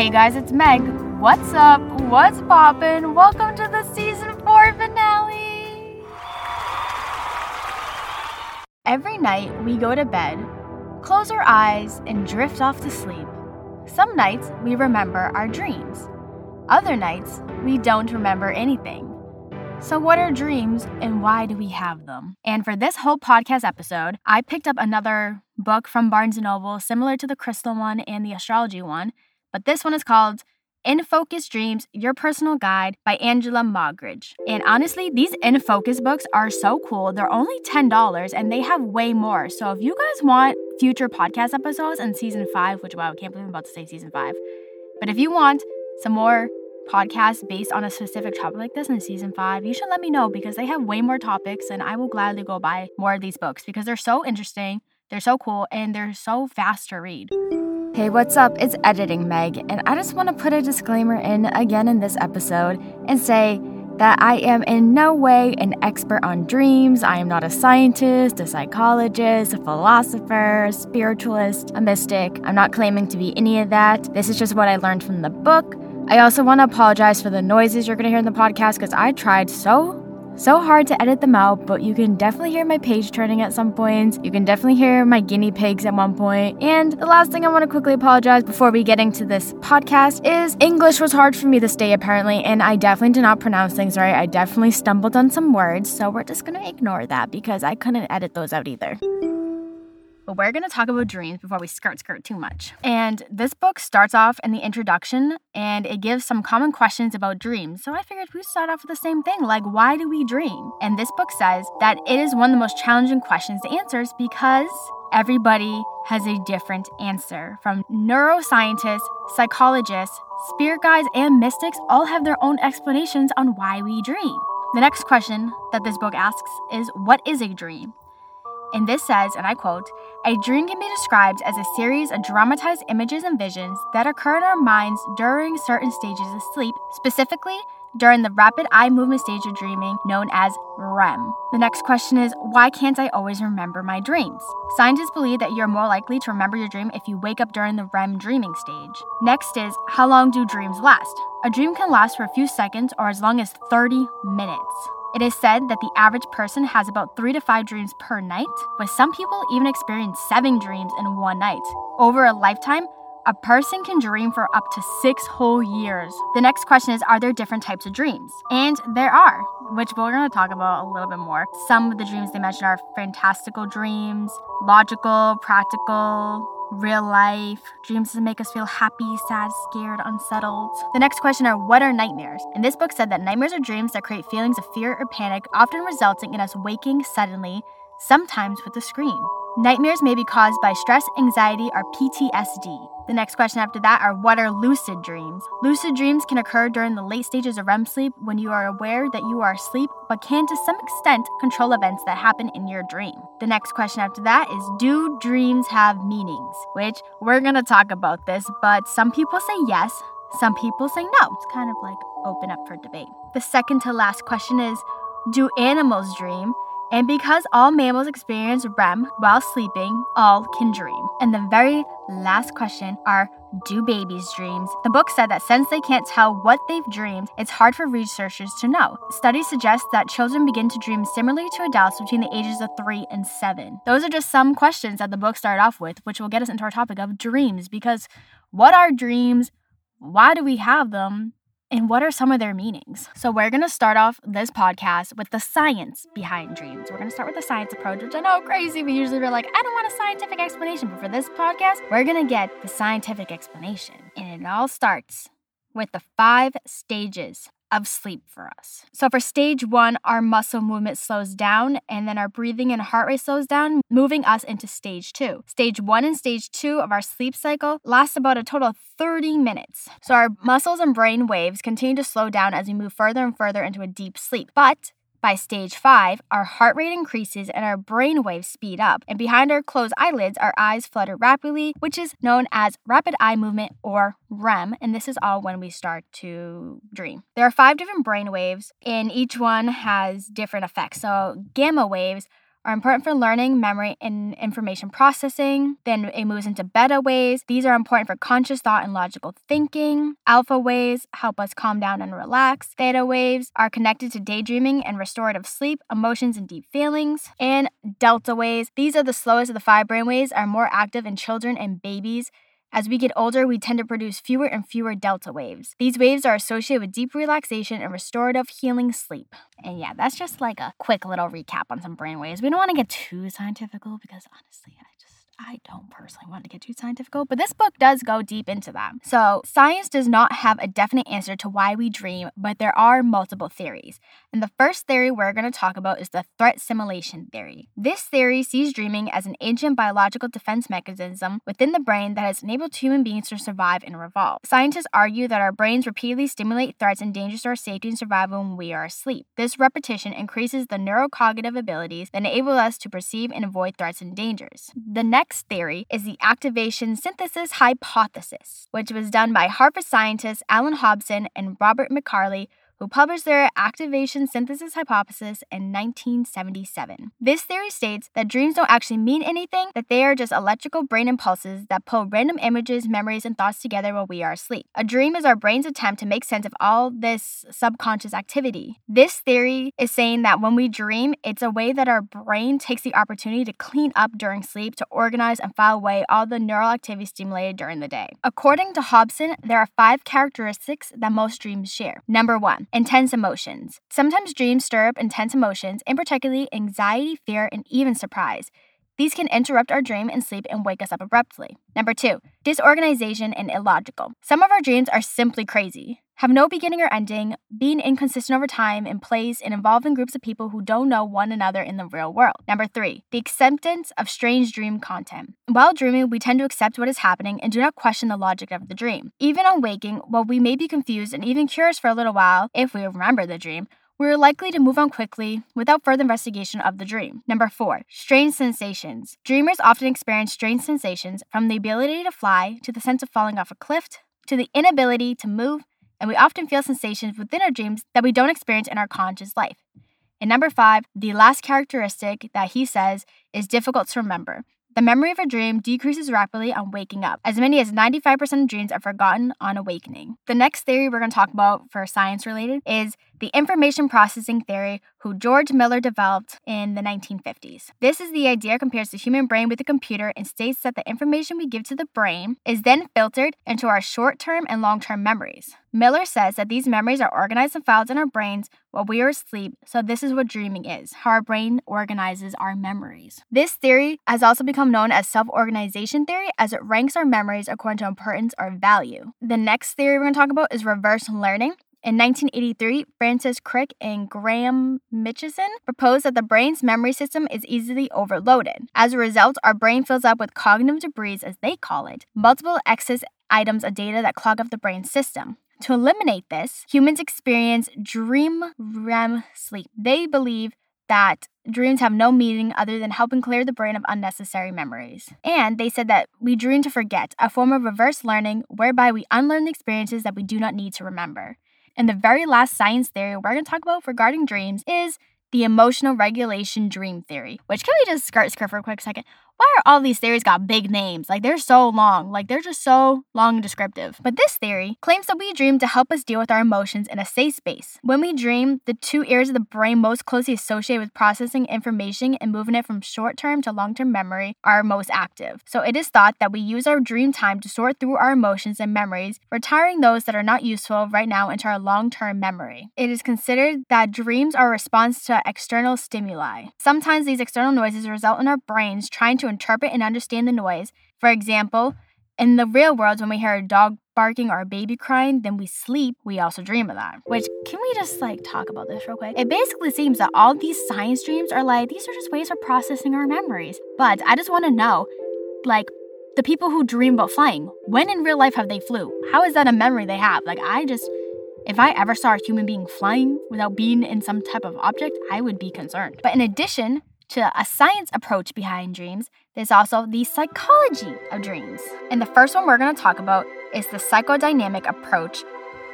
Hey guys, it's Meg. What's up? What's poppin'? Welcome to the season 4 finale. Every night we go to bed, close our eyes, and drift off to sleep. Some nights we remember our dreams. Other nights we don't remember anything. So, what are dreams and why do we have them? And for this whole podcast episode, I picked up another book from Barnes & Noble similar to the crystal one and the astrology one, but this one is called In Focus Dreams Your Personal Guide by Angela Mogridge. And honestly, these In Focus books are so cool. They're only $10 and they have way more. So if you guys want future podcast episodes and season 5, which wow, I can't believe I'm about to say season 5. But if you want some more podcast based on a specific topic like this in season five, you should let me know because they have way more topics and I will gladly go buy more of these books because they're so interesting, they're so cool, and they're so fast to read. Hey, what's up? It's Editing Meg, and I just want to put a disclaimer in again in this episode and say that I am in no way an expert on dreams. I am not a scientist, a psychologist, a philosopher, a spiritualist, a mystic. I'm not claiming to be any of that. This is just what I learned from the book I also want to apologize for the noises you're going to hear in the podcast because I tried so, so hard to edit them out, but you can definitely hear my page turning at some points. You can definitely hear my guinea pigs at one point. And the last thing I want to quickly apologize before we get into this podcast is English was hard for me this day, apparently, and I definitely did not pronounce things right. I definitely stumbled on some words, so we're just to ignore that because I couldn't edit those out either but we're going to talk about dreams before we skirt skirt too much. And this book starts off in the introduction and it gives some common questions about dreams. So I figured we'd start off with the same thing like, why do we dream? And this book says that it is one of the most challenging questions to answer because everybody has a different answer. From neuroscientists, psychologists, spirit guides, and mystics all have their own explanations on why we dream. The next question that this book asks is What is a dream? And this says, and I quote, a dream can be described as a series of dramatized images and visions that occur in our minds during certain stages of sleep, specifically during the rapid eye movement stage of dreaming known as REM. The next question is why can't I always remember my dreams? Scientists believe that you're more likely to remember your dream if you wake up during the REM dreaming stage. Next is how long do dreams last? A dream can last for a few seconds or as long as 30 minutes. It is said that the average person has about three to five dreams per night, but some people even experience seven dreams in one night. Over a lifetime, a person can dream for up to six whole years. The next question is Are there different types of dreams? And there are, which we're going to talk about a little bit more. Some of the dreams they mention are fantastical dreams, logical, practical, real life, dreams that make us feel happy, sad, scared, unsettled. The next question are what are nightmares? And this book said that nightmares are dreams that create feelings of fear or panic, often resulting in us waking suddenly, sometimes with a scream. Nightmares may be caused by stress, anxiety, or PTSD. The next question after that are what are lucid dreams? Lucid dreams can occur during the late stages of REM sleep when you are aware that you are asleep, but can to some extent control events that happen in your dream. The next question after that is do dreams have meanings? Which we're gonna talk about this, but some people say yes, some people say no. It's kind of like open up for debate. The second to last question is do animals dream? And because all mammals experience REM while sleeping, all can dream. And the very last question are do babies dreams? The book said that since they can't tell what they've dreamed, it's hard for researchers to know. Studies suggest that children begin to dream similarly to adults between the ages of 3 and 7. Those are just some questions that the book started off with, which will get us into our topic of dreams because what are dreams? Why do we have them? And what are some of their meanings? So, we're gonna start off this podcast with the science behind dreams. We're gonna start with the science approach, which I know crazy. We usually are like, I don't want a scientific explanation, but for this podcast, we're gonna get the scientific explanation. And it all starts with the five stages of sleep for us. So, for stage one, our muscle movement slows down, and then our breathing and heart rate slows down, moving us into stage two. Stage one and stage two of our sleep cycle lasts about a total of 30 minutes. So, our muscles and brain waves continue to slow down as we move further and further into a deep sleep. But by stage five, our heart rate increases and our brain waves speed up. And behind our closed eyelids, our eyes flutter rapidly, which is known as rapid eye movement or REM. And this is all when we start to dream. There are five different brain waves, and each one has different effects. So, gamma waves are important for learning, memory, and information processing. Then it moves into beta waves. These are important for conscious thought and logical thinking. Alpha waves help us calm down and relax. Theta waves are connected to daydreaming and restorative sleep, emotions, and deep feelings. And delta waves, these are the slowest of the five brain waves, are more active in children and babies. As we get older, we tend to produce fewer and fewer delta waves. These waves are associated with deep relaxation and restorative healing sleep. And yeah, that's just like a quick little recap on some brain waves. We don't want to get too scientific because honestly, I I don't personally want to get too scientific, but this book does go deep into that. So, science does not have a definite answer to why we dream, but there are multiple theories. And the first theory we're going to talk about is the threat simulation theory. This theory sees dreaming as an ancient biological defense mechanism within the brain that has enabled human beings to survive and evolve. Scientists argue that our brains repeatedly stimulate threats and dangers to our safety and survival when we are asleep. This repetition increases the neurocognitive abilities that enable us to perceive and avoid threats and dangers. The next next theory is the activation synthesis hypothesis, which was done by Harvard scientists Alan Hobson and Robert McCarley, who published their activation synthesis hypothesis in 1977. This theory states that dreams don't actually mean anything, that they are just electrical brain impulses that pull random images, memories, and thoughts together while we are asleep. A dream is our brain's attempt to make sense of all this subconscious activity. This theory is saying that when we dream, it's a way that our brain takes the opportunity to clean up during sleep, to organize and file away all the neural activity stimulated during the day. According to Hobson, there are five characteristics that most dreams share. Number one, intense emotions. Sometimes dreams stir up intense emotions, and particularly anxiety, fear, and even surprise. These can interrupt our dream and sleep and wake us up abruptly. Number two, disorganization and illogical. Some of our dreams are simply crazy have no beginning or ending, being inconsistent over time in place, and involving groups of people who don't know one another in the real world. Number three, the acceptance of strange dream content. While dreaming, we tend to accept what is happening and do not question the logic of the dream. Even on waking, while we may be confused and even curious for a little while, if we remember the dream, we are likely to move on quickly without further investigation of the dream. Number four, strange sensations. Dreamers often experience strange sensations from the ability to fly to the sense of falling off a cliff to the inability to move and we often feel sensations within our dreams that we don't experience in our conscious life. And number five, the last characteristic that he says is difficult to remember. The memory of a dream decreases rapidly on waking up. As many as 95% of dreams are forgotten on awakening. The next theory we're going to talk about for science related is the information processing theory, who George Miller developed in the 1950s. This is the idea compares the human brain with a computer and states that the information we give to the brain is then filtered into our short term and long term memories. Miller says that these memories are organized and filed in our brains while we are asleep, so this is what dreaming is how our brain organizes our memories. This theory has also become known as self organization theory as it ranks our memories according to importance or value. The next theory we're going to talk about is reverse learning. In 1983, Francis Crick and Graham Mitchison proposed that the brain's memory system is easily overloaded. As a result, our brain fills up with cognitive debris, as they call it, multiple excess items of data that clog up the brain system. To eliminate this, humans experience dream REM sleep. They believe that dreams have no meaning other than helping clear the brain of unnecessary memories. And they said that we dream to forget, a form of reverse learning whereby we unlearn the experiences that we do not need to remember. And the very last science theory we're going to talk about regarding dreams is the emotional regulation dream theory, which can we just skirt skirt for a quick second? Why are all these theories got big names? Like they're so long, like they're just so long and descriptive. But this theory claims that we dream to help us deal with our emotions in a safe space. When we dream, the two areas of the brain most closely associated with processing information and moving it from short term to long term memory are most active. So it is thought that we use our dream time to sort through our emotions and memories, retiring those that are not useful right now into our long term memory. It is considered that dreams are a response to external stimuli. Sometimes these external noises result in our brains trying to interpret and understand the noise. For example, in the real world, when we hear a dog barking or a baby crying, then we sleep, we also dream of that. Which, can we just like talk about this real quick? It basically seems that all these science dreams are like, these are just ways of processing our memories. But I just want to know, like, the people who dream about flying, when in real life have they flew? How is that a memory they have? Like, I just, if I ever saw a human being flying without being in some type of object, I would be concerned. But in addition, to a science approach behind dreams, there's also the psychology of dreams. And the first one we're going to talk about is the psychodynamic approach,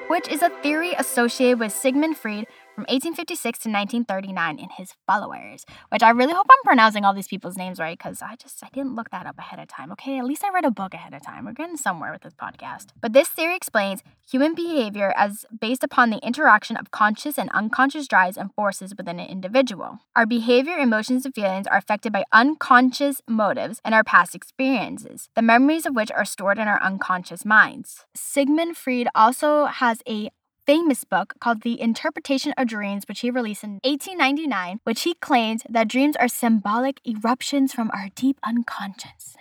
which is a theory associated with Sigmund Freud from 1856 to 1939 and his followers, which I really hope I'm pronouncing all these people's names right because I just I didn't look that up ahead of time. Okay, at least I read a book ahead of time. We're getting somewhere with this podcast. But this theory explains human behavior as based upon the interaction of conscious and unconscious drives and forces within an individual. Our behavior, emotions, and feelings are affected by unconscious motives and our past experiences, the memories of which are stored in our unconscious minds. Sigmund Freud also has a famous book called The Interpretation of Dreams, which he released in 1899, which he claimed that dreams are symbolic eruptions from our deep unconsciousness.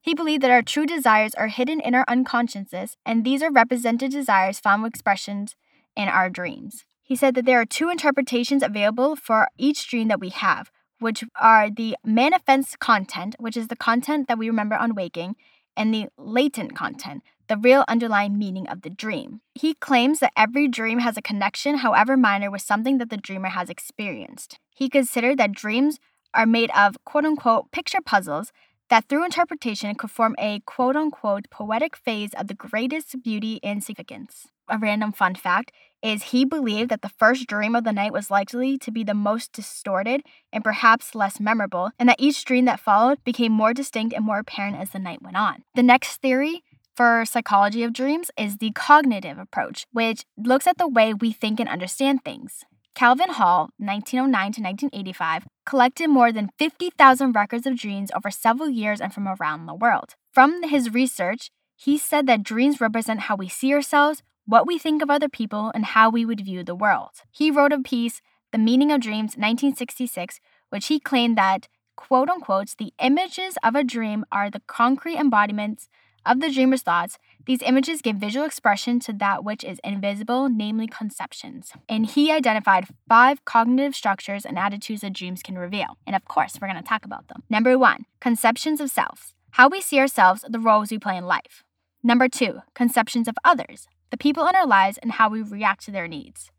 He believed that our true desires are hidden in our unconsciousness, and these are represented desires found expressions in our dreams. He said that there are two interpretations available for each dream that we have, which are the manifest content, which is the content that we remember on waking, and the latent content, the real underlying meaning of the dream. He claims that every dream has a connection, however minor, with something that the dreamer has experienced. He considered that dreams are made of quote unquote picture puzzles that through interpretation could form a quote unquote poetic phase of the greatest beauty and significance. A random fun fact is he believed that the first dream of the night was likely to be the most distorted and perhaps less memorable, and that each dream that followed became more distinct and more apparent as the night went on. The next theory for psychology of dreams is the cognitive approach, which looks at the way we think and understand things. Calvin Hall, 1909 to 1985, collected more than 50,000 records of dreams over several years and from around the world. From his research, he said that dreams represent how we see ourselves, what we think of other people, and how we would view the world. He wrote a piece, The Meaning of Dreams, 1966, which he claimed that, quote unquote, the images of a dream are the concrete embodiments of the dreamer's thoughts, these images give visual expression to that which is invisible, namely conceptions. And he identified five cognitive structures and attitudes that dreams can reveal. And of course, we're going to talk about them. Number one, conceptions of self, how we see ourselves, the roles we play in life. Number two, conceptions of others, the people in our lives and how we react to their needs.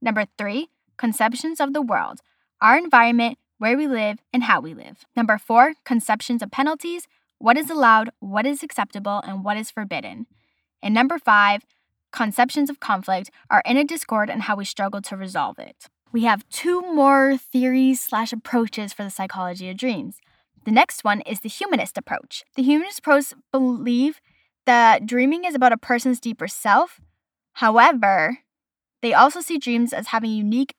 Number three, conceptions of the world, our environment, where we live, and how we live. Number four, conceptions of penalties, what is allowed, what is acceptable, and what is forbidden. And number five, conceptions of conflict our inner discord and how we struggle to resolve it. We have two more theories slash approaches for the psychology of dreams. The next one is the humanist approach. The humanist approach believe that dreaming is about a person's deeper self. However, they also see dreams as having unique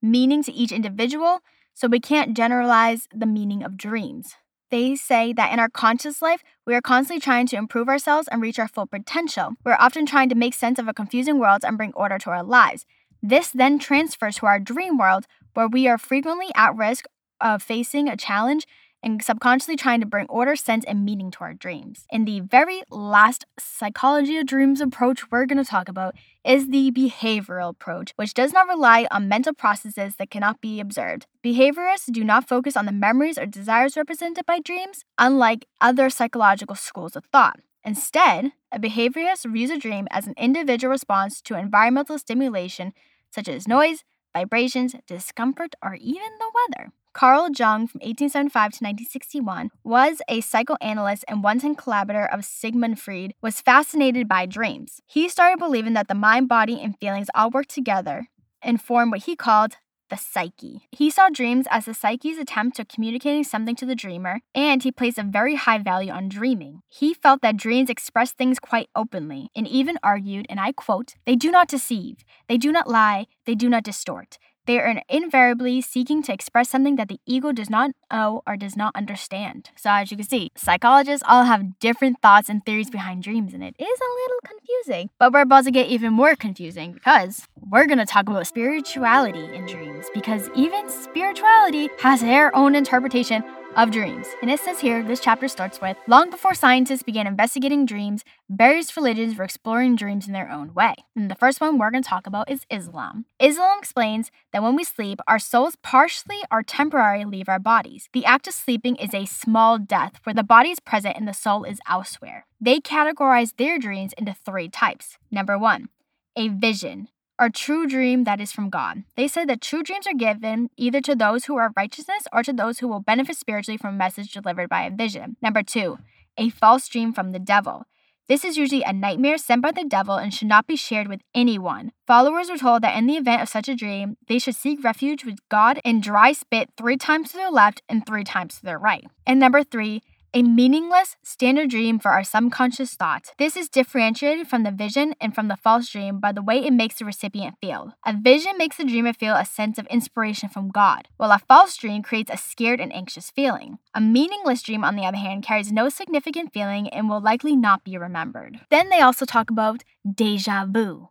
meaning to each individual, so we can't generalize the meaning of dreams. They say that in our conscious life, we are constantly trying to improve ourselves and reach our full potential. We're often trying to make sense of a confusing world and bring order to our lives. This then transfers to our dream world, where we are frequently at risk of facing a challenge and subconsciously trying to bring order, sense, and meaning to our dreams. And the very last psychology of dreams approach we're going to talk about is the behavioral approach, which does not rely on mental processes that cannot be observed. Behaviorists do not focus on the memories or desires represented by dreams, unlike other psychological schools of thought. Instead, a behaviorist views a dream as an individual response to environmental stimulation such as noise, vibrations, discomfort, or even the weather. Carl Jung from 1875 to 1961 was a psychoanalyst and one-time collaborator of Sigmund Freud, was fascinated by dreams. He started believing that the mind, body, and feelings all work together and form what he called the psyche. He saw dreams as the psyche's attempt to communicating something to the dreamer, and he placed a very high value on dreaming. He felt that dreams express things quite openly, and even argued, and I quote, they do not deceive, they do not lie, they do not distort. They are invariably seeking to express something that the ego does not know or does not understand. So, as you can see, psychologists all have different thoughts and theories behind dreams, and it is a little confusing. But we're about to get even more confusing because we're going to talk about spirituality in dreams, because even spirituality has their own interpretation of dreams. And it says here, this chapter starts with Long before scientists began investigating dreams, various religions were exploring dreams in their own way. And the first one we're going to talk about is Islam. Islam explains that when we sleep, our souls partially or temporarily leave our bodies. The act of sleeping is a small death where the body is present and the soul is elsewhere. They categorize their dreams into three types. Number one, a vision or true dream that is from God. They said that true dreams are given either to those who are righteousness or to those who will benefit spiritually from a message delivered by a vision. Number two, a false dream from the devil. This is usually a nightmare sent by the devil and should not be shared with anyone. Followers are told that in the event of such a dream, they should seek refuge with God and dry spit three times to their left and three times to their right. And number three, a meaningless standard dream for our subconscious thought. This is differentiated from the vision and from the false dream by the way it makes the recipient feel. A vision makes the dreamer feel a sense of inspiration from God, while a false dream creates a scared and anxious feeling. A meaningless dream, on the other hand, carries no significant feeling and will likely not be remembered. Then they also talk about deja vu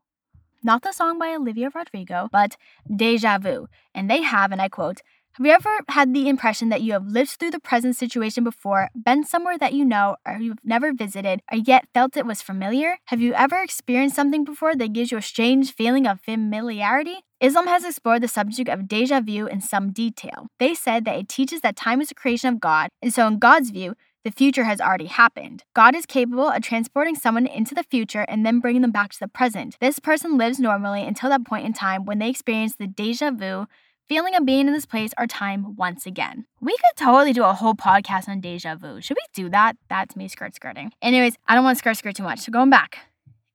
not the song by Olivia Rodrigo, but Deja Vu. And they have, and I quote, have you ever had the impression that you have lived through the present situation before, been somewhere that you know or you've never visited, or yet felt it was familiar? Have you ever experienced something before that gives you a strange feeling of familiarity? Islam has explored the subject of deja vu in some detail. They said that it teaches that time is a creation of God, and so in God's view, the future has already happened. God is capable of transporting someone into the future and then bringing them back to the present. This person lives normally until that point in time when they experience the deja vu feeling of being in this place or time once again. We could totally do a whole podcast on deja vu. Should we do that? That's me skirt skirting. Anyways, I don't want to skirt skirt too much, so going back.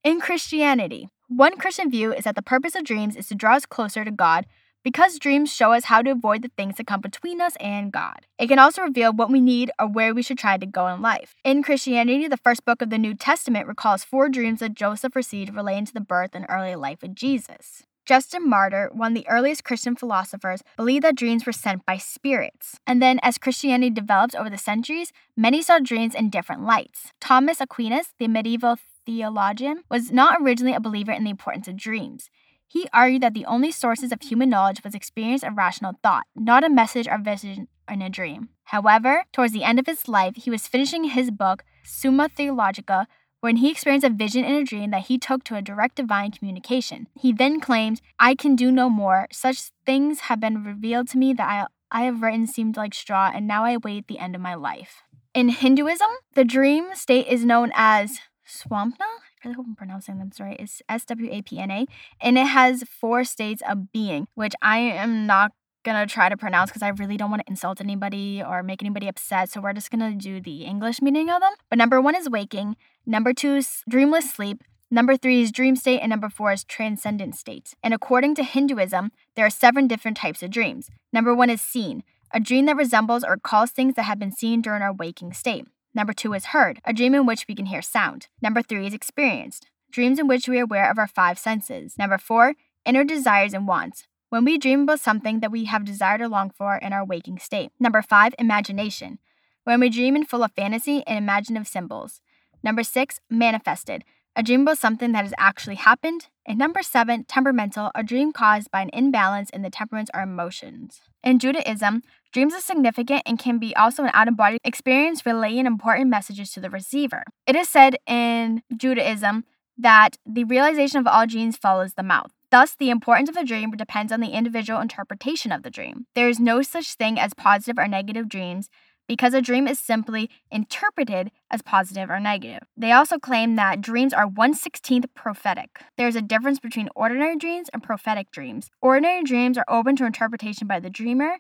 In Christianity, one Christian view is that the purpose of dreams is to draw us closer to God because dreams show us how to avoid the things that come between us and God. It can also reveal what we need or where we should try to go in life. In Christianity, the first book of the New Testament recalls four dreams that Joseph received relating to the birth and early life of Jesus. Justin Martyr, one of the earliest Christian philosophers, believed that dreams were sent by spirits. And then, as Christianity developed over the centuries, many saw dreams in different lights. Thomas Aquinas, the medieval theologian, was not originally a believer in the importance of dreams. He argued that the only sources of human knowledge was experience and rational thought, not a message or vision in a dream. However, towards the end of his life, he was finishing his book, Summa Theologica, when he experienced a vision in a dream that he took to a direct divine communication. He then claimed, I can do no more. Such things have been revealed to me that I, I have written seemed like straw, and now I await the end of my life. In Hinduism, the dream state is known as Swampna. I really hope I'm pronouncing this right. It's S W A P N A, and it has four states of being, which I am not gonna try to pronounce because I really don't want to insult anybody or make anybody upset. So we're just gonna do the English meaning of them. But number one is waking, number two is dreamless sleep, number three is dream state, and number four is transcendent state. And according to Hinduism, there are seven different types of dreams. Number one is seen, a dream that resembles or calls things that have been seen during our waking state. Number two is heard, a dream in which we can hear sound. Number three is experienced, dreams in which we are aware of our five senses. Number four, inner desires and wants, when we dream about something that we have desired or longed for in our waking state. Number five, imagination, when we dream in full of fantasy and imaginative symbols. Number six, manifested, a dream about something that has actually happened. And number seven, temperamental, a dream caused by an imbalance in the temperaments or emotions. In Judaism, dreams are significant and can be also an out of body experience relaying important messages to the receiver. It is said in Judaism that the realization of all dreams follows the mouth. Thus, the importance of a dream depends on the individual interpretation of the dream. There is no such thing as positive or negative dreams because a dream is simply interpreted as positive or negative. They also claim that dreams are 1/16th prophetic. There is a difference between ordinary dreams and prophetic dreams. Ordinary dreams are open to interpretation by the dreamer,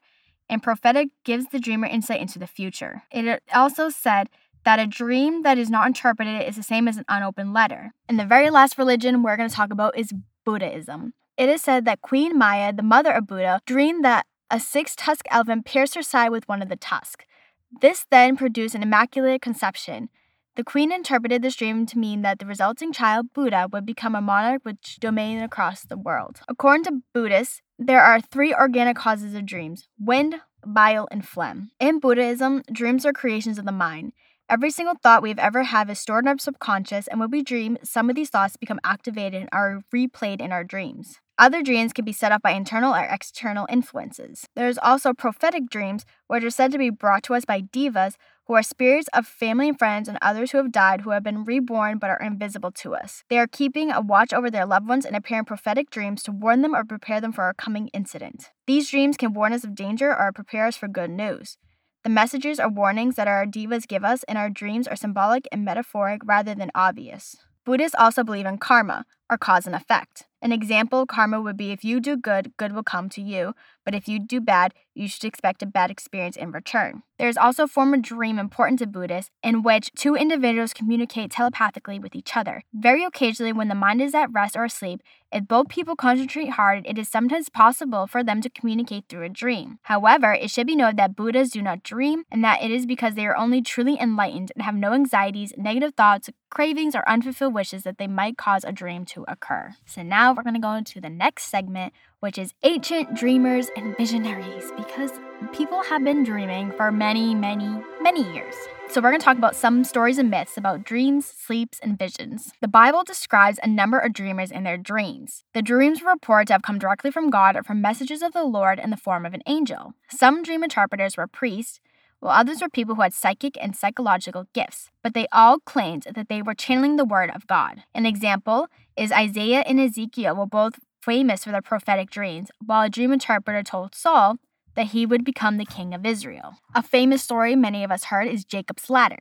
and prophetic gives the dreamer insight into the future. It also said that a dream that is not interpreted is the same as an unopened letter. And the very last religion we're going to talk about is Buddhism. It is said that Queen Maya, the mother of Buddha, dreamed that a six tusked elephant pierced her side with one of the tusks. This then produced an immaculate conception. The queen interpreted this dream to mean that the resulting child, Buddha, would become a monarch which domain across the world. According to Buddhists, there are three organic causes of dreams wind, bile, and phlegm. In Buddhism, dreams are creations of the mind. Every single thought we've ever had is stored in our subconscious, and when we dream, some of these thoughts become activated and are replayed in our dreams. Other dreams can be set up by internal or external influences. There's also prophetic dreams, which are said to be brought to us by devas, who are spirits of family and friends and others who have died who have been reborn but are invisible to us. They are keeping a watch over their loved ones and appear in prophetic dreams to warn them or prepare them for a coming incident. These dreams can warn us of danger or prepare us for good news. The messages or warnings that our devas give us in our dreams are symbolic and metaphoric rather than obvious. Buddhists also believe in karma, are cause and effect. An example of karma would be if you do good, good will come to you, but if you do bad, you should expect a bad experience in return. There is also a form of dream important to Buddhists in which two individuals communicate telepathically with each other. Very occasionally, when the mind is at rest or asleep, if both people concentrate hard, it is sometimes possible for them to communicate through a dream. However, it should be noted that Buddhas do not dream and that it is because they are only truly enlightened and have no anxieties, negative thoughts, cravings, or unfulfilled wishes that they might cause a dream to occur. So now we're going to go into the next segment, which is ancient dreamers and visionaries, because people have been dreaming for many, many, many years. So, we're going to talk about some stories and myths about dreams, sleeps, and visions. The Bible describes a number of dreamers and their dreams. The dreams were reported to have come directly from God or from messages of the Lord in the form of an angel. Some dream interpreters were priests, while others were people who had psychic and psychological gifts, but they all claimed that they were channeling the word of God. An example is Isaiah and Ezekiel were both famous for their prophetic dreams, while a dream interpreter told Saul that he would become the king of Israel. A famous story many of us heard is Jacob's ladder.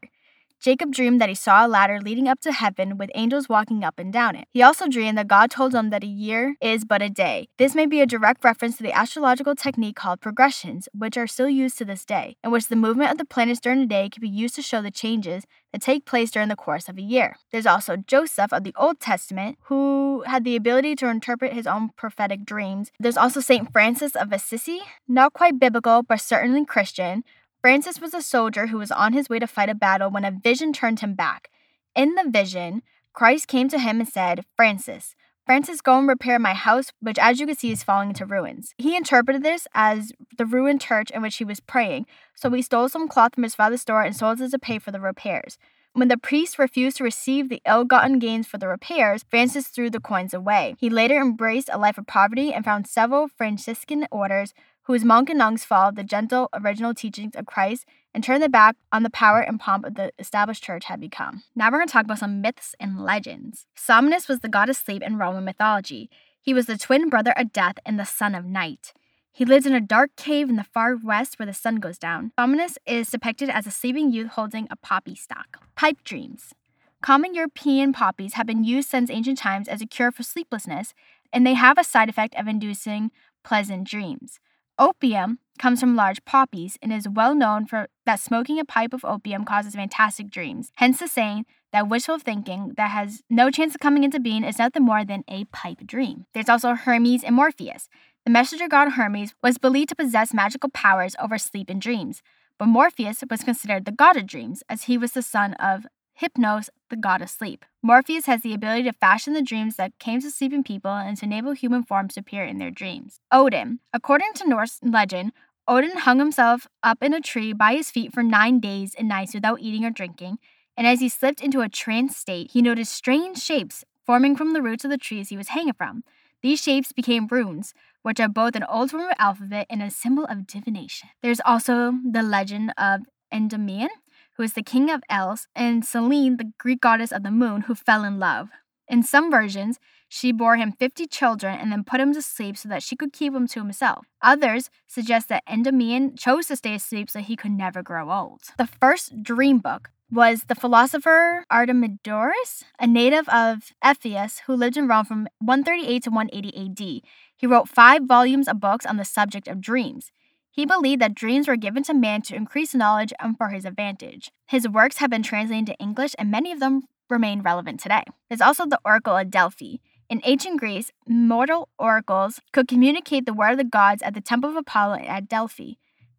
Jacob dreamed that he saw a ladder leading up to heaven with angels walking up and down it. He also dreamed that God told him that a year is but a day. This may be a direct reference to the astrological technique called progressions, which are still used to this day, in which the movement of the planets during the day can be used to show the changes that take place during the course of a year. There's also Joseph of the Old Testament, who had the ability to interpret his own prophetic dreams. There's also St. Francis of Assisi, not quite biblical, but certainly Christian, Francis was a soldier who was on his way to fight a battle when a vision turned him back. In the vision, Christ came to him and said, Francis, Francis, go and repair my house, which, as you can see, is falling into ruins. He interpreted this as the ruined church in which he was praying, so he stole some cloth from his father's store and sold it to pay for the repairs. When the priest refused to receive the ill gotten gains for the repairs, Francis threw the coins away. He later embraced a life of poverty and found several Franciscan orders whose monk and nuns followed the gentle original teachings of Christ and turned their back on the power and pomp of the established church had become. Now we're going to talk about some myths and legends. Somnus was the god of sleep in Roman mythology. He was the twin brother of death and the son of night. He lives in a dark cave in the far west where the sun goes down. Somnus is depicted as a sleeping youth holding a poppy stalk. Pipe dreams. Common European poppies have been used since ancient times as a cure for sleeplessness, and they have a side effect of inducing pleasant dreams. Opium comes from large poppies and is well known for that smoking a pipe of opium causes fantastic dreams. Hence the saying that wishful thinking that has no chance of coming into being is nothing more than a pipe dream. There's also Hermes and Morpheus. The messenger god Hermes was believed to possess magical powers over sleep and dreams, but Morpheus was considered the god of dreams as he was the son of Hypnos, the god of sleep. Morpheus has the ability to fashion the dreams that came to sleeping people and to enable human forms to appear in their dreams. Odin. According to Norse legend, Odin hung himself up in a tree by his feet for nine days and nights without eating or drinking, and as he slipped into a trance state, he noticed strange shapes forming from the roots of the trees he was hanging from. These shapes became runes, which are both an old form of alphabet and a symbol of divination. There's also the legend of Endymion, who is the king of Els, and Selene, the Greek goddess of the moon, who fell in love. In some versions, she bore him 50 children and then put him to sleep so that she could keep him to himself. Others suggest that Endymion chose to stay asleep so he could never grow old. The first dream book was the philosopher Artemidorus, a native of Ephesus who lived in Rome from 138 to 180 AD. He wrote five volumes of books on the subject of dreams. He believed that dreams were given to man to increase knowledge and for his advantage. His works have been translated into English, and many of them remain relevant today. There's also the Oracle of Delphi. In ancient Greece, mortal oracles could communicate the word of the gods at the temple of Apollo at Delphi.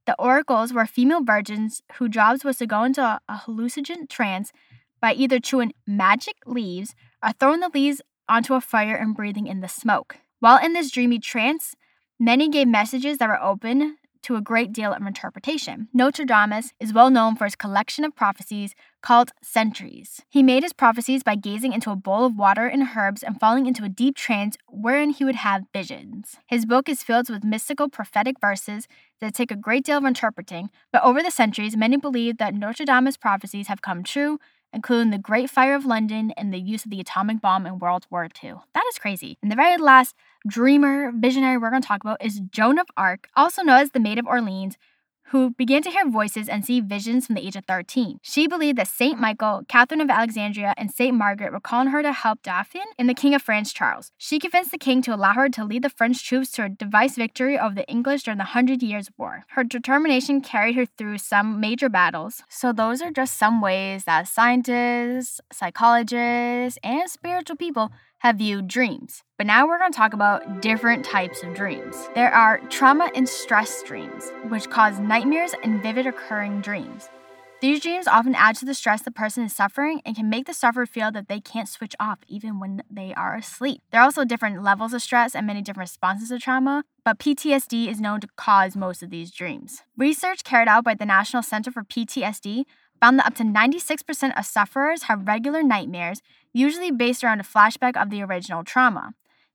The oracles were female virgins whose jobs was to go into a, a hallucinogent trance by either chewing magic leaves or throwing the leaves onto a fire and breathing in the smoke. While in this dreamy trance, many gave messages that were open to a great deal of interpretation. Nostradamus is well known for his collection of prophecies called Centuries. He made his prophecies by gazing into a bowl of water and herbs and falling into a deep trance wherein he would have visions. His book is filled with mystical prophetic verses that take a great deal of interpreting, but over the centuries, many believe that Nostradamus' prophecies have come true including the Great Fire of London and the use of the atomic bomb in World War II. That is crazy. And the very last dreamer, visionary we're going to talk about is Joan of Arc, also known as the Maid of Orleans, who began to hear voices and see visions from the age of 13. She believed that Saint Michael, Catherine of Alexandria, and Saint Margaret were calling her to help Dauphin and the King of France, Charles. She convinced the king to allow her to lead the French troops to a device victory over the English during the Hundred Years' War. Her determination carried her through some major battles. So, those are just some ways that scientists, psychologists, and spiritual people have viewed dreams. But now we're going to talk about different types of dreams. There are trauma and stress dreams, which cause nightmares and vivid occurring dreams. These dreams often add to the stress the person is suffering and can make the sufferer feel that they can't switch off even when they are asleep. There are also different levels of stress and many different responses to trauma, but PTSD is known to cause most of these dreams. Research carried out by the National Center for PTSD found that up to 96% of sufferers have regular nightmares, usually based around a flashback of the original trauma.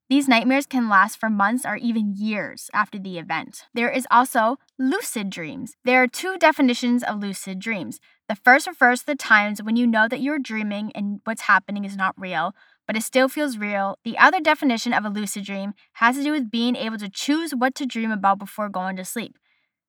These nightmares can last for months or even years after the event. There is also lucid dreams. There are two definitions of lucid dreams. The first refers to the times when you know that you're dreaming and what's happening is not real, but it still feels real. The other definition of a lucid dream has to do with being able to choose what to dream about before going to sleep.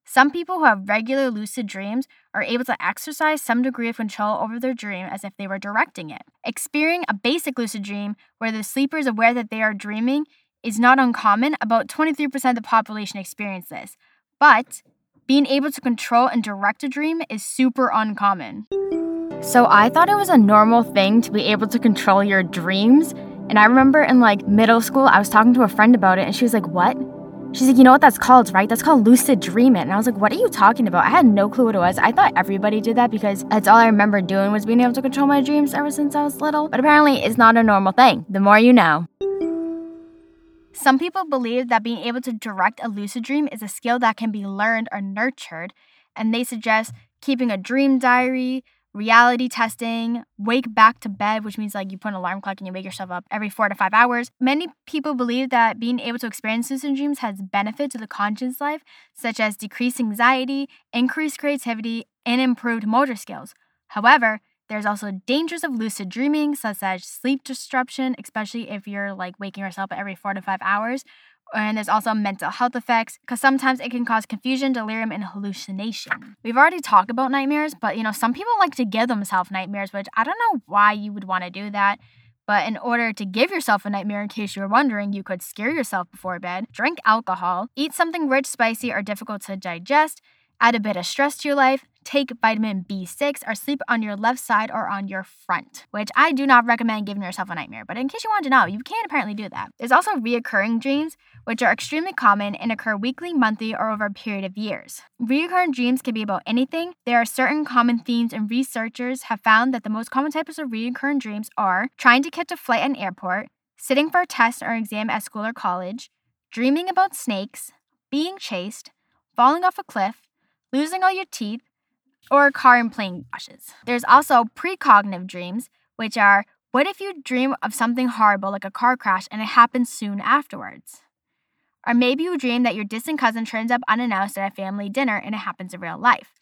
Some people who have regular lucid dreams are able to exercise some degree of control over their dream as if they were directing it. Experiencing a basic lucid dream where the sleeper is aware that they are dreaming is not uncommon. About 23% of the population experience this. But being able to control and direct a dream is super uncommon. So I thought it was a normal thing to be able to control your dreams. And I remember in like middle school, I was talking to a friend about it, and she was like, What? She's like, you know what that's called, right? That's called lucid dreaming. And I was like, what are you talking about? I had no clue what it was. I thought everybody did that because that's all I remember doing was being able to control my dreams ever since I was little. But apparently, it's not a normal thing. The more you know. Some people believe that being able to direct a lucid dream is a skill that can be learned or nurtured, and they suggest keeping a dream diary, reality testing, wake back to bed, which means like you put an alarm clock and you wake yourself up every four to five hours. Many people believe that being able to experience lucid dreams has benefit to the conscious life, such as decreased anxiety, increased creativity, and improved motor skills. However, there's also dangers of lucid dreaming, such as sleep disruption, especially if you're like waking yourself up every four to five hours, and there's also mental health effects because sometimes it can cause confusion, delirium, and hallucination. We've already talked about nightmares, but you know, some people like to give themselves nightmares, which I don't know why you would want to do that. But in order to give yourself a nightmare, in case you were wondering, you could scare yourself before bed, drink alcohol, eat something rich, spicy, or difficult to digest, add a bit of stress to your life, take vitamin B6, or sleep on your left side or on your front, which I do not recommend giving yourself a nightmare. But in case you want to know, you can apparently do that. There's also reoccurring dreams, which are extremely common and occur weekly, monthly, or over a period of years. Reoccurring dreams can be about anything. There are certain common themes, and researchers have found that the most common types of reoccurring dreams are trying to catch a flight at an airport, sitting for a test or exam at school or college, dreaming about snakes, being chased, falling off a cliff, losing all your teeth, or a car and plane crashes. There's also precognitive dreams, which are what if you dream of something horrible like a car crash and it happens soon afterwards? Or maybe you dream that your distant cousin turns up unannounced at a family dinner and it happens in real life.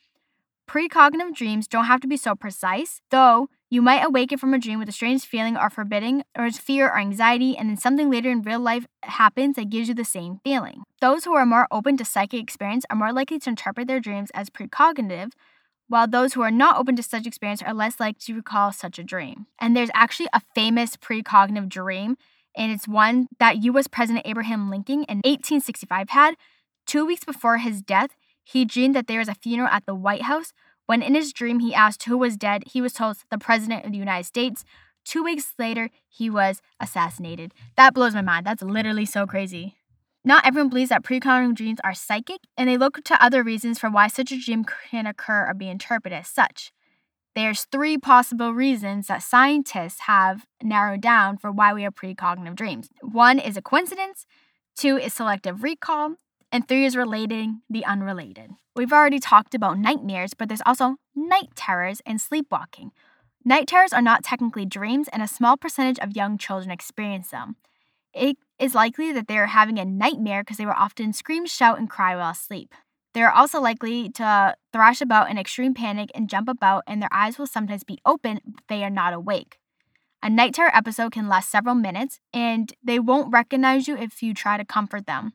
Precognitive dreams don't have to be so precise, though you might awaken from a dream with a strange feeling or forbidding or fear or anxiety, and then something later in real life happens that gives you the same feeling. Those who are more open to psychic experience are more likely to interpret their dreams as precognitive, while those who are not open to such experience are less likely to recall such a dream. And there's actually a famous precognitive dream, and it's one that US President Abraham Lincoln in 1865 had. Two weeks before his death, he dreamed that there was a funeral at the White House. When in his dream he asked who was dead, he was told the President of the United States. Two weeks later, he was assassinated. That blows my mind. That's literally so crazy. Not everyone believes that precognitive dreams are psychic, and they look to other reasons for why such a dream can occur or be interpreted as such. There's three possible reasons that scientists have narrowed down for why we have precognitive dreams. One is a coincidence, two is selective recall, and three is relating the unrelated. We've already talked about nightmares, but there's also night terrors and sleepwalking. Night terrors are not technically dreams, and a small percentage of young children experience them. It is likely that they are having a nightmare because they will often scream, shout, and cry while asleep. They are also likely to thrash about in extreme panic and jump about, and their eyes will sometimes be open, but they are not awake. A night terror episode can last several minutes, and they won't recognize you if you try to comfort them.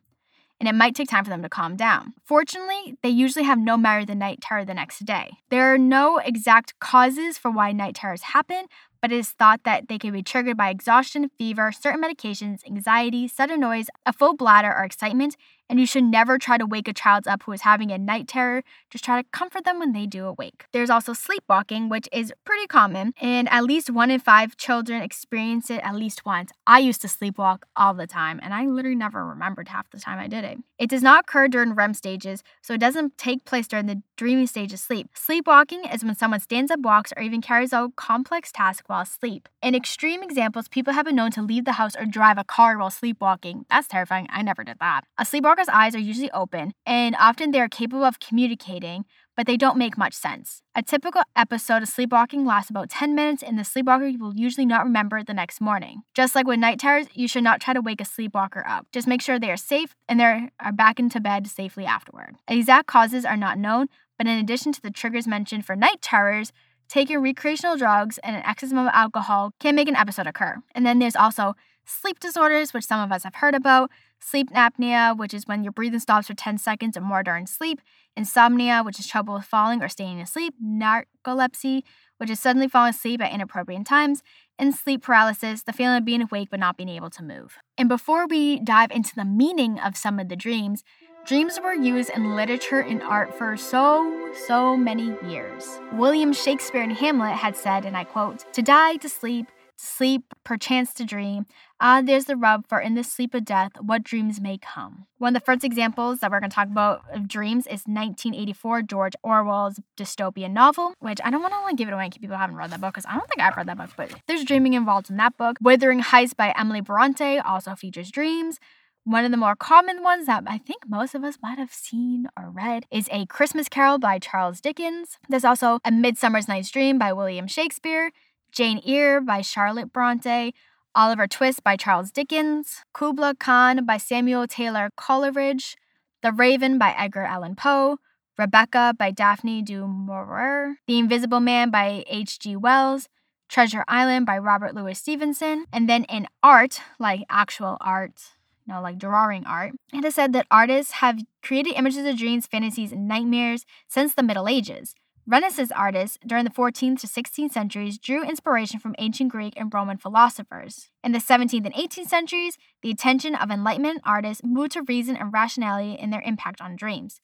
And it might take time for them to calm down. Fortunately, they usually have no of the night terror the next day. There are no exact causes for why night terrors happen, but it is thought that they can be triggered by exhaustion, fever, certain medications, anxiety, sudden noise, a full bladder, or excitement, and you should never try to wake a child up who is having a night terror. Just try to comfort them when they do awake. There's also sleepwalking, which is pretty common, and at least one in five children experience it at least once. I used to sleepwalk all the time, and I literally never remembered half the time I did it. It does not occur during REM stages, so it doesn't take place during the dreaming stage of sleep. Sleepwalking is when someone stands up, walks, or even carries out complex tasks while asleep. In extreme examples, people have been known to leave the house or drive a car while sleepwalking. That's terrifying. I never did that. A sleepwalker's eyes are usually open, and often they are capable of communicating, but they don't make much sense. A typical episode of sleepwalking lasts about 10 minutes, and the sleepwalker will usually not remember it the next morning. Just like with night terrors, you should not try to wake a sleepwalker up. Just make sure they are safe and they are back into bed safely afterward. Exact causes are not known, but in addition to the triggers mentioned for night terrors, taking recreational drugs and an excess amount of alcohol can make an episode occur. And then there's also sleep disorders, which some of us have heard about, sleep apnea, which is when your breathing stops for 10 seconds or more during sleep, insomnia, which is trouble with falling or staying asleep, narcolepsy, which is suddenly falling asleep at inappropriate times, and sleep paralysis, the feeling of being awake but not being able to move. And before we dive into the meaning of some of the dreams, dreams were used in literature and art for so, so many years. William Shakespeare in Hamlet had said, and I quote, To die, to sleep, sleep, perchance to dream. Ah, there's the rub, for in the sleep of death, what dreams may come. One of the first examples that we're going to talk about of dreams is 1984, George Orwell's dystopian novel, which I don't want to like give it away in case people haven't read that book, because I don't think I've read that book, but there's dreaming involved in that book. Wuthering Heights by Emily Bronte also features dreams. One of the more common ones that I think most of us might have seen or read is A Christmas Carol by Charles Dickens. There's also A Midsummer's Night's Dream by William Shakespeare, Jane Eyre by Charlotte Bronte, Oliver Twist by Charles Dickens, Kubla Khan by Samuel Taylor Coleridge, The Raven by Edgar Allan Poe, Rebecca by Daphne du Maurier, The Invisible Man by H.G. Wells, Treasure Island by Robert Louis Stevenson, and then in art, like actual art, know, like drawing art, it is said that artists have created images of dreams, fantasies, and nightmares since the Middle Ages. Renaissance artists during the 14th to 16th centuries drew inspiration from ancient Greek and Roman philosophers. In the 17th and 18th centuries, the attention of Enlightenment artists moved to reason and rationality in their impact on dreams.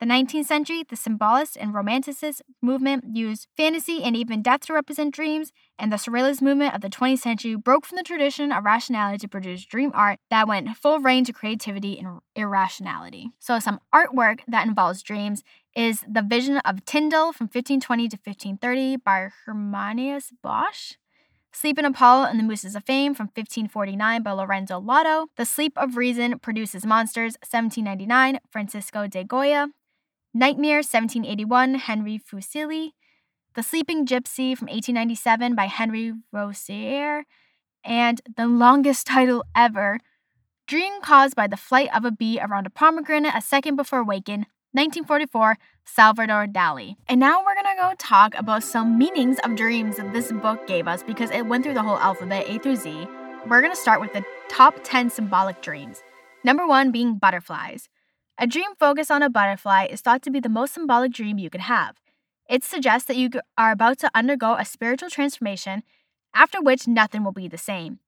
The 19th century, the symbolist and romanticist movement used fantasy and even death to represent dreams, and the surrealist movement of the 20th century broke from the tradition of rationality to produce dream art that went full range of creativity and irrationality. So, some artwork that involves dreams is The Vision of Tondal from 1520 to 1530 by Hieronymus Bosch. Sleep in Apollo and the Muses of Fame from 1549 by Lorenzo Lotto. The Sleep of Reason Produces Monsters, 1799, Francisco de Goya. Nightmare, 1781, Henry Fuseli. The Sleeping Gypsy from 1897 by Henry Rousseau. And the longest title ever, Dream Caused by the Flight of a Bee Around a Pomegranate a Second Before Waking, 1944, Salvador Dali. And now we're gonna go talk about some meanings of dreams that this book gave us because it went through the whole alphabet, A through Z. We're gonna start with the top 10 symbolic dreams. Number one being butterflies. A dream focused on a butterfly is thought to be the most symbolic dream you can have. It suggests that you are about to undergo a spiritual transformation, after which nothing will be the same.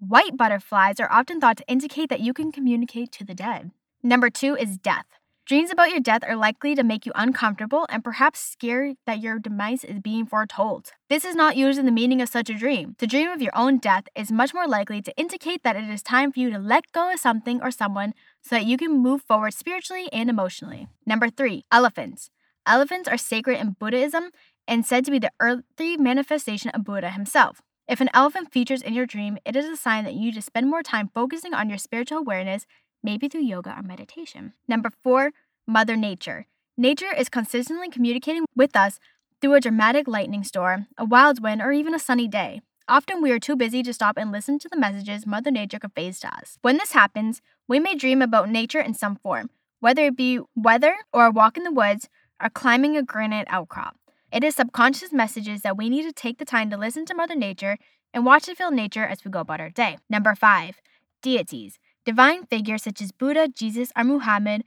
White butterflies are often thought to indicate that you can communicate to the dead. Number two is death. Dreams about your death are likely to make you uncomfortable and perhaps scared that your demise is being foretold. This is not usually the meaning of such a dream. To dream of your own death is much more likely to indicate that it is time for you to let go of something or someone so that you can move forward spiritually and emotionally. Number three, elephants. Elephants are sacred in Buddhism and said to be the earthly manifestation of Buddha himself. If an elephant features in your dream, it is a sign that you need to spend more time focusing on your spiritual awareness maybe through yoga or meditation. Number four, Mother Nature. Nature is consistently communicating with us through a dramatic lightning storm, a wild wind, or even a sunny day. Often we are too busy to stop and listen to the messages Mother Nature conveys to us. When this happens, we may dream about nature in some form, whether it be weather or a walk in the woods or climbing a granite outcrop. It is subconscious messages that we need to take the time to listen to Mother Nature and watch and feel nature as we go about our day. Number five, deities. Divine figures such as Buddha, Jesus, or Muhammad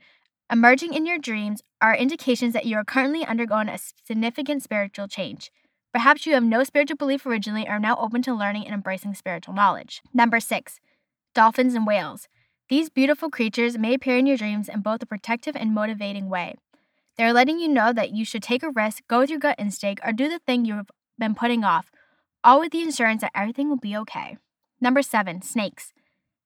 emerging in your dreams are indications that you are currently undergoing a significant spiritual change. Perhaps you have no spiritual belief originally and are now open to learning and embracing spiritual knowledge. Number six, dolphins and whales. These beautiful creatures may appear in your dreams in both a protective and motivating way. They're letting you know that you should take a risk, go with your gut instinct, or do the thing you've been putting off, all with the assurance that everything will be okay. Number seven, snakes.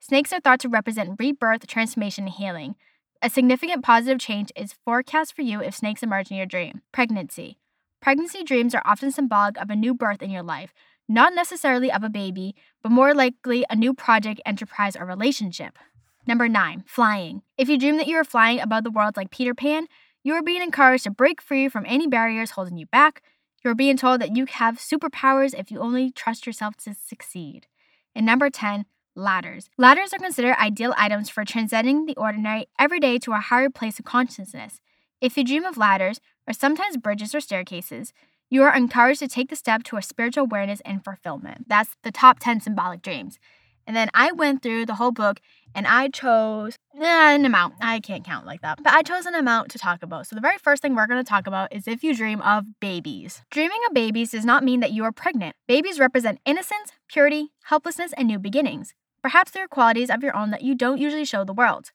Snakes are thought to represent rebirth, transformation, and healing. A significant positive change is forecast for you if snakes emerge in your dream. Pregnancy. Pregnancy dreams are often symbolic of a new birth in your life, not necessarily of a baby, but more likely a new project, enterprise, or relationship. Number nine, flying. If you dream that you are flying above the world like Peter Pan, you are being encouraged to break free from any barriers holding you back. You are being told that you have superpowers if you only trust yourself to succeed. And number 10, ladders. Ladders are considered ideal items for transcending the ordinary every day to a higher place of consciousness. If you dream of ladders, or sometimes bridges or staircases, you are encouraged to take the step to a spiritual awareness and fulfillment. That's the top 10 symbolic dreams. And then I went through the whole book and I chose an amount. I can't count like that, but I chose an amount to talk about. So, the very first thing we're going to talk about is if you dream of babies. Dreaming of babies does not mean that you are pregnant. Babies represent innocence, purity, helplessness, and new beginnings. Perhaps there are qualities of your own that you don't usually show the world.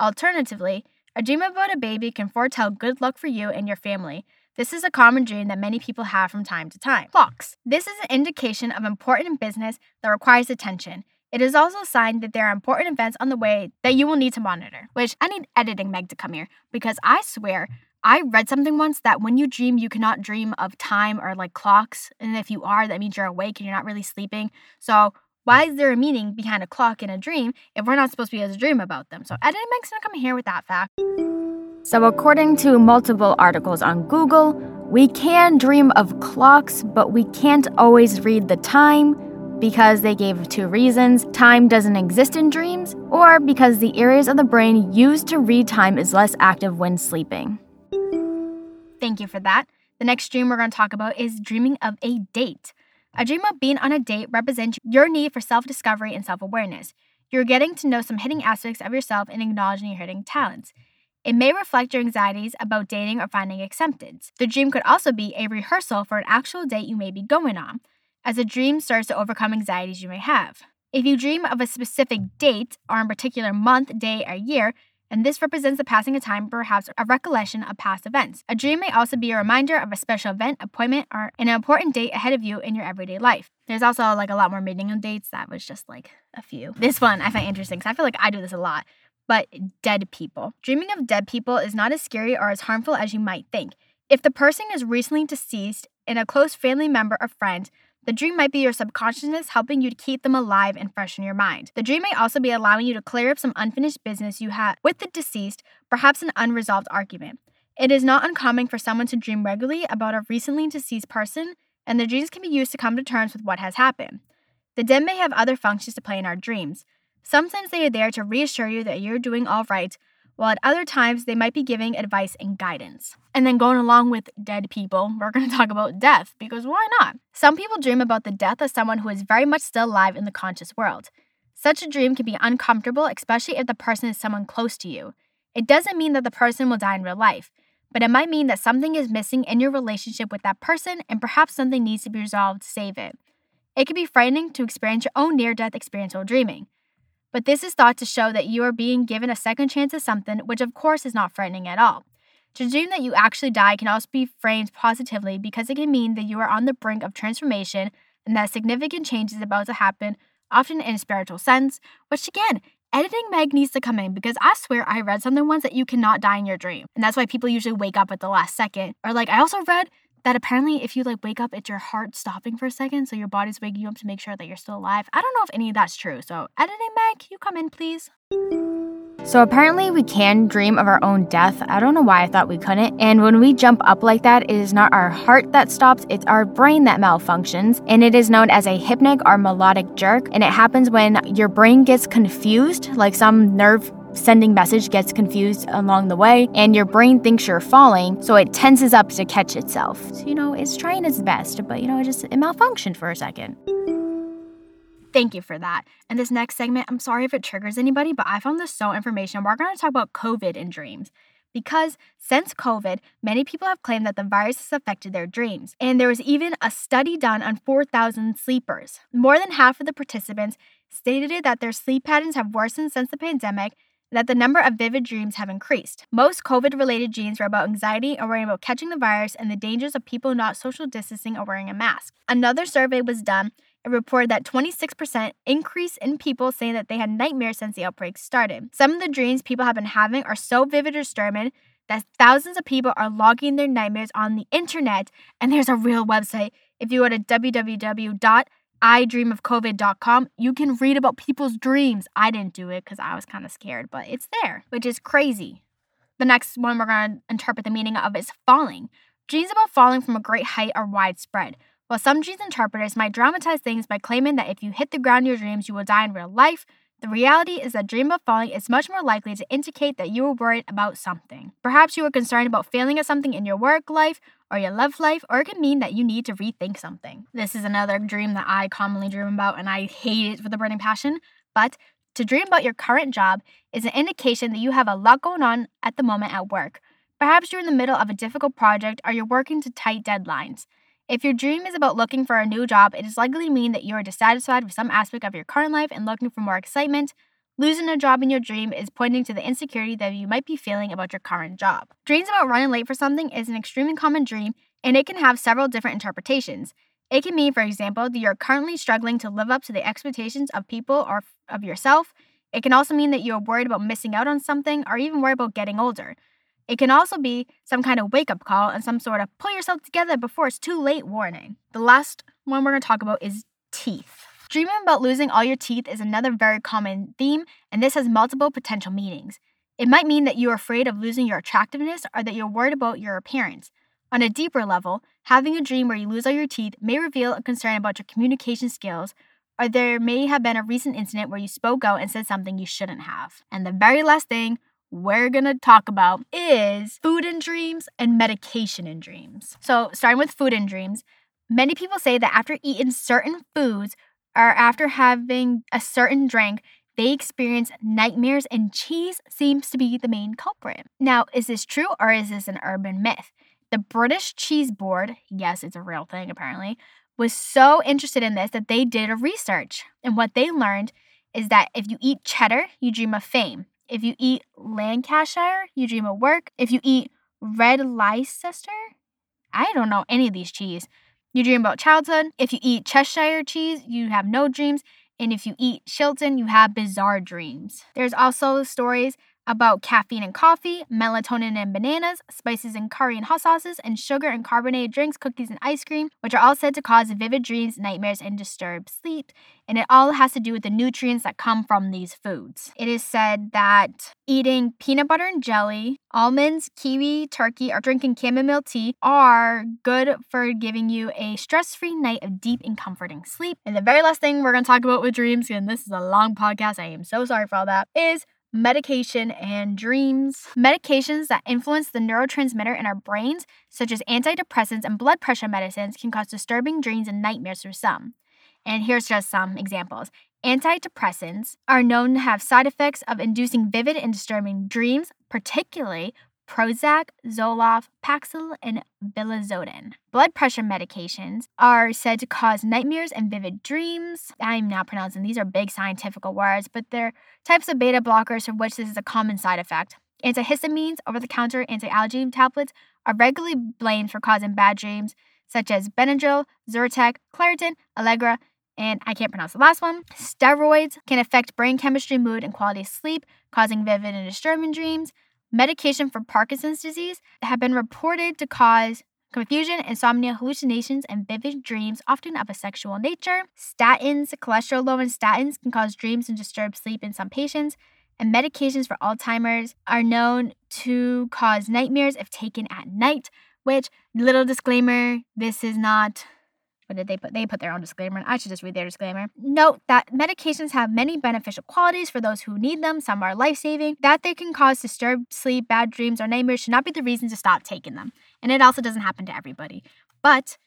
Alternatively, a dream about a baby can foretell good luck for you and your family. This is a common dream that many people have from time to time. Clocks. This is an indication of important business that requires attention. It is also a sign that there are important events on the way that you will need to monitor. Which I need editing Meg to come here because I swear I read something once that when you dream, you cannot dream of time or like clocks. And if you are, that means you're awake and you're not really sleeping. So why is there a meaning behind a clock in a dream if we're not supposed to be able to dream about them? So Meg's gonna come here with that fact. So according to multiple articles on Google, we can dream of clocks, but we can't always read the time because they gave two reasons time doesn't exist in dreams, or because the areas of the brain used to read time is less active when sleeping. Thank you for that. The next dream we're going to talk about is dreaming of a date. A dream of being on a date represents your need for self discovery and self awareness. You're getting to know some hidden aspects of yourself and acknowledging your hidden talents. It may reflect your anxieties about dating or finding acceptance. The dream could also be a rehearsal for an actual date you may be going on as a dream starts to overcome anxieties you may have. If you dream of a specific date or a particular month, day, or year, and this represents the passing of time, perhaps a recollection of past events. A dream may also be a reminder of a special event, appointment, or an important date ahead of you in your everyday life. There's also like a lot more meaning of dates. That was just like a few. This one I find interesting because I feel like I do this a lot. But dead people. Dreaming of dead people is not as scary or as harmful as you might think. If the person is recently deceased and a close family member or friend, the dream might be your subconsciousness helping you to keep them alive and fresh in your mind. The dream may also be allowing you to clear up some unfinished business you had with the deceased, perhaps an unresolved argument. It is not uncommon for someone to dream regularly about a recently deceased person, and the dreams can be used to come to terms with what has happened. The dead may have other functions to play in our dreams. Sometimes they are there to reassure you that you're doing all right while at other times they might be giving advice and guidance. And then going along with dead people, we're going to talk about death because why not? Some people dream about the death of someone who is very much still alive in the conscious world. Such a dream can be uncomfortable, especially if the person is someone close to you. It doesn't mean that the person will die in real life, but it might mean that something is missing in your relationship with that person and perhaps something needs to be resolved to save it. It can be frightening to experience your own near death experience while dreaming. But this is thought to show that you are being given a second chance at something, which of course is not frightening at all. To dream that you actually die can also be framed positively because it can mean that you are on the brink of transformation and that significant change is about to happen, often in a spiritual sense, which again, editing Meg needs to come in because I swear I read something once that you cannot die in your dream. And that's why people usually wake up at the last second. Or like I also read that apparently if you like wake up it's your heart stopping for a second so your body's waking you up to make sure that you're still alive i don't know if any of that's true so editing meg you come in please so apparently we can dream of our own death. I don't know why I thought we couldn't. And when we jump up like that, it is not our heart that stops, it's our brain that malfunctions. And it is known as a hypnic or myoclonic jerk. And it happens when your brain gets confused, like some nerve sending message gets confused along the way, and your brain thinks you're falling, so it tenses up to catch itself. So, you know, it's trying its best, but you know, it just it malfunctioned for a second. thank you for that. And this next segment, I'm sorry if it triggers anybody, but I found this so informational. We're going to talk about COVID in dreams. Because since COVID, many people have claimed that the virus has affected their dreams. And there was even a study done on 4,000 sleepers. More than half of the participants stated that their sleep patterns have worsened since the pandemic that the number of vivid dreams have increased. Most COVID related dreams were about anxiety or worrying about catching the virus and the dangers of people not social distancing or wearing a mask. Another survey was done and reported that 26% increase in people saying that they had nightmares since the outbreak started. Some of the dreams people have been having are so vivid or disturbing that thousands of people are logging their nightmares on the internet, and there's a real website. If you go to www idreamofcovid.com, you can read about people's dreams. I didn't do it because I was kind of scared, but it's there, which is crazy. The next one we're going to interpret the meaning of is falling. Dreams about falling from a great height are widespread. While some dreams interpreters might dramatize things by claiming that if you hit the ground in your dreams, you will die in real life, the reality is that dream of falling is much more likely to indicate that you were worried about something. Perhaps you were concerned about failing at something in your work life or your love life, or it can mean that you need to rethink something. This is another dream that I commonly dream about, and I hate it with a burning passion. But to dream about your current job is an indication that you have a lot going on at the moment at work. Perhaps you're in the middle of a difficult project or you're working to tight deadlines. If your dream is about looking for a new job, it is likely mean that you are dissatisfied with some aspect of your current life and looking for more excitement. Losing a job in your dream is pointing to the insecurity that you might be feeling about your current job. Dreams about running late for something is an extremely common dream, and it can have several different interpretations. It can mean, for example, that you're currently struggling to live up to the expectations of people or of yourself. It can also mean that you're worried about missing out on something or even worried about getting older. It can also be some kind of wake up call and some sort of pull yourself together before it's too late warning. The last one we're going to talk about is teeth. Dreaming about losing all your teeth is another very common theme, and this has multiple potential meanings. It might mean that you're afraid of losing your attractiveness or that you're worried about your appearance. On a deeper level, having a dream where you lose all your teeth may reveal a concern about your communication skills, or there may have been a recent incident where you spoke out and said something you shouldn't have. And the very last thing we're gonna talk about is food in dreams and medication in dreams. So, starting with food in dreams, many people say that after eating certain foods or after having a certain drink, they experience nightmares, and cheese seems to be the main culprit. Now, is this true or is this an urban myth? The British Cheese Board, yes, it's a real thing apparently, was so interested in this that they did a research. And what they learned is that if you eat cheddar, you dream of fame. If you eat Lancashire, you dream of work. If you eat Red Leicester, I don't know any of these cheese. You dream about childhood. If you eat Cheshire cheese, you have no dreams. And if you eat Stilton, you have bizarre dreams. There's also stories about caffeine and coffee, melatonin and bananas, spices and curry and hot sauces, and sugar and carbonated drinks, cookies and ice cream, which are all said to cause vivid dreams, nightmares, and disturbed sleep. And it all has to do with the nutrients that come from these foods. It is said that eating peanut butter and jelly, almonds, kiwi, turkey, or drinking chamomile tea are good for giving you a stress free night of deep and comforting sleep. And the very last thing we're to talk about with dreams, and this is a long podcast, I am so sorry for all that, is medication, and dreams. Medications that influence the neurotransmitter in our brains, such as antidepressants and blood pressure medicines, can cause disturbing dreams and nightmares for some. And here's just some examples. Antidepressants are known to have side effects of inducing vivid and disturbing dreams, particularly Prozac, Zoloft, Paxil, and Vilazodone. Blood pressure medications are said to cause nightmares and vivid dreams. I'm not pronouncing these are big scientific words, but they're types of beta blockers for which this is a common side effect. Antihistamines, over the counter anti allergy tablets, are regularly blamed for causing bad dreams, such as Benadryl, Zyrtec, Claritin, Allegra, and I can't pronounce the last one. Steroids can affect brain chemistry, mood, and quality of sleep, causing vivid and disturbing dreams. Medication for Parkinson's disease have been reported to cause confusion, insomnia, hallucinations, and vivid dreams, often of a sexual nature. Statins, cholesterol lowering statins can cause dreams and disturb sleep in some patients. And medications for Alzheimer's are known to cause nightmares if taken at night, which, little disclaimer, this is not what did they put? They put their own disclaimer, And I should just read their disclaimer. Note that medications have many beneficial qualities for those who need them. Some are life saving. That they can cause disturbed sleep, bad dreams, or nightmares should not be the reason to stop taking them. And it also doesn't happen to everybody. But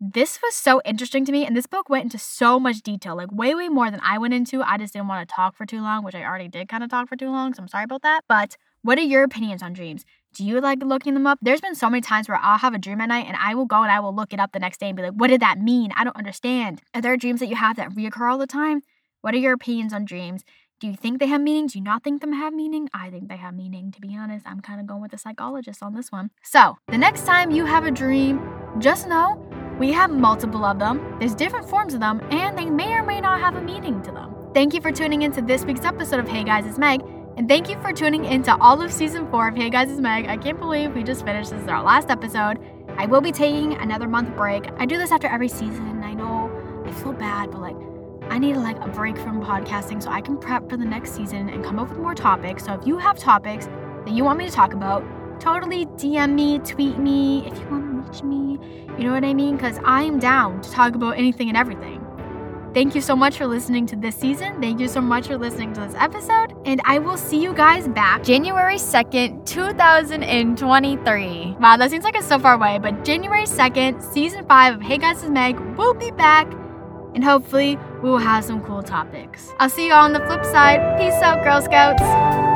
this was so interesting to me and this book went into so much detail like way way more than i went into i just didn't want to talk for too long which i already did kind of talk for too long so i'm sorry about that but what are your opinions on dreams do you like looking them up there's been so many times where i'll have a dream at night and i will go and i will look it up the next day and be like what did that mean i don't understand are there dreams that you have that reoccur all the time what are your opinions on dreams do you think they have meaning? Do you not think them have meaning? I think they have meaning, to be honest. I'm kind of going with the psychologist on this one. So, the next time you have a dream, just know we have multiple of them, there's different forms of them, and they may or may not have a meaning to them. Thank you for tuning into this week's episode of Hey Guys, it's Meg. And thank you for tuning into all of season four of Hey Guys, it's Meg. I can't believe we just finished. This is our last episode. I will be taking another month break. I do this after every season. I know I feel bad, but like I need like a break from podcasting so I can prep for the next season and come up with more topics. So if you have topics that you want me to talk about, totally DM me, tweet me if you want to reach me. You know what I mean? Because I am down to talk about anything and everything. Thank you so much for listening to this season. Thank you so much for listening to this episode. And I will see you guys back January 2nd, 2023. Wow, that seems like it's so far away, but January 2nd, season 5 of Hey Guys, it's Meg will be back. And hopefully, we will have some cool topics. I'll see you all on the flip side. Peace out, Girl Scouts.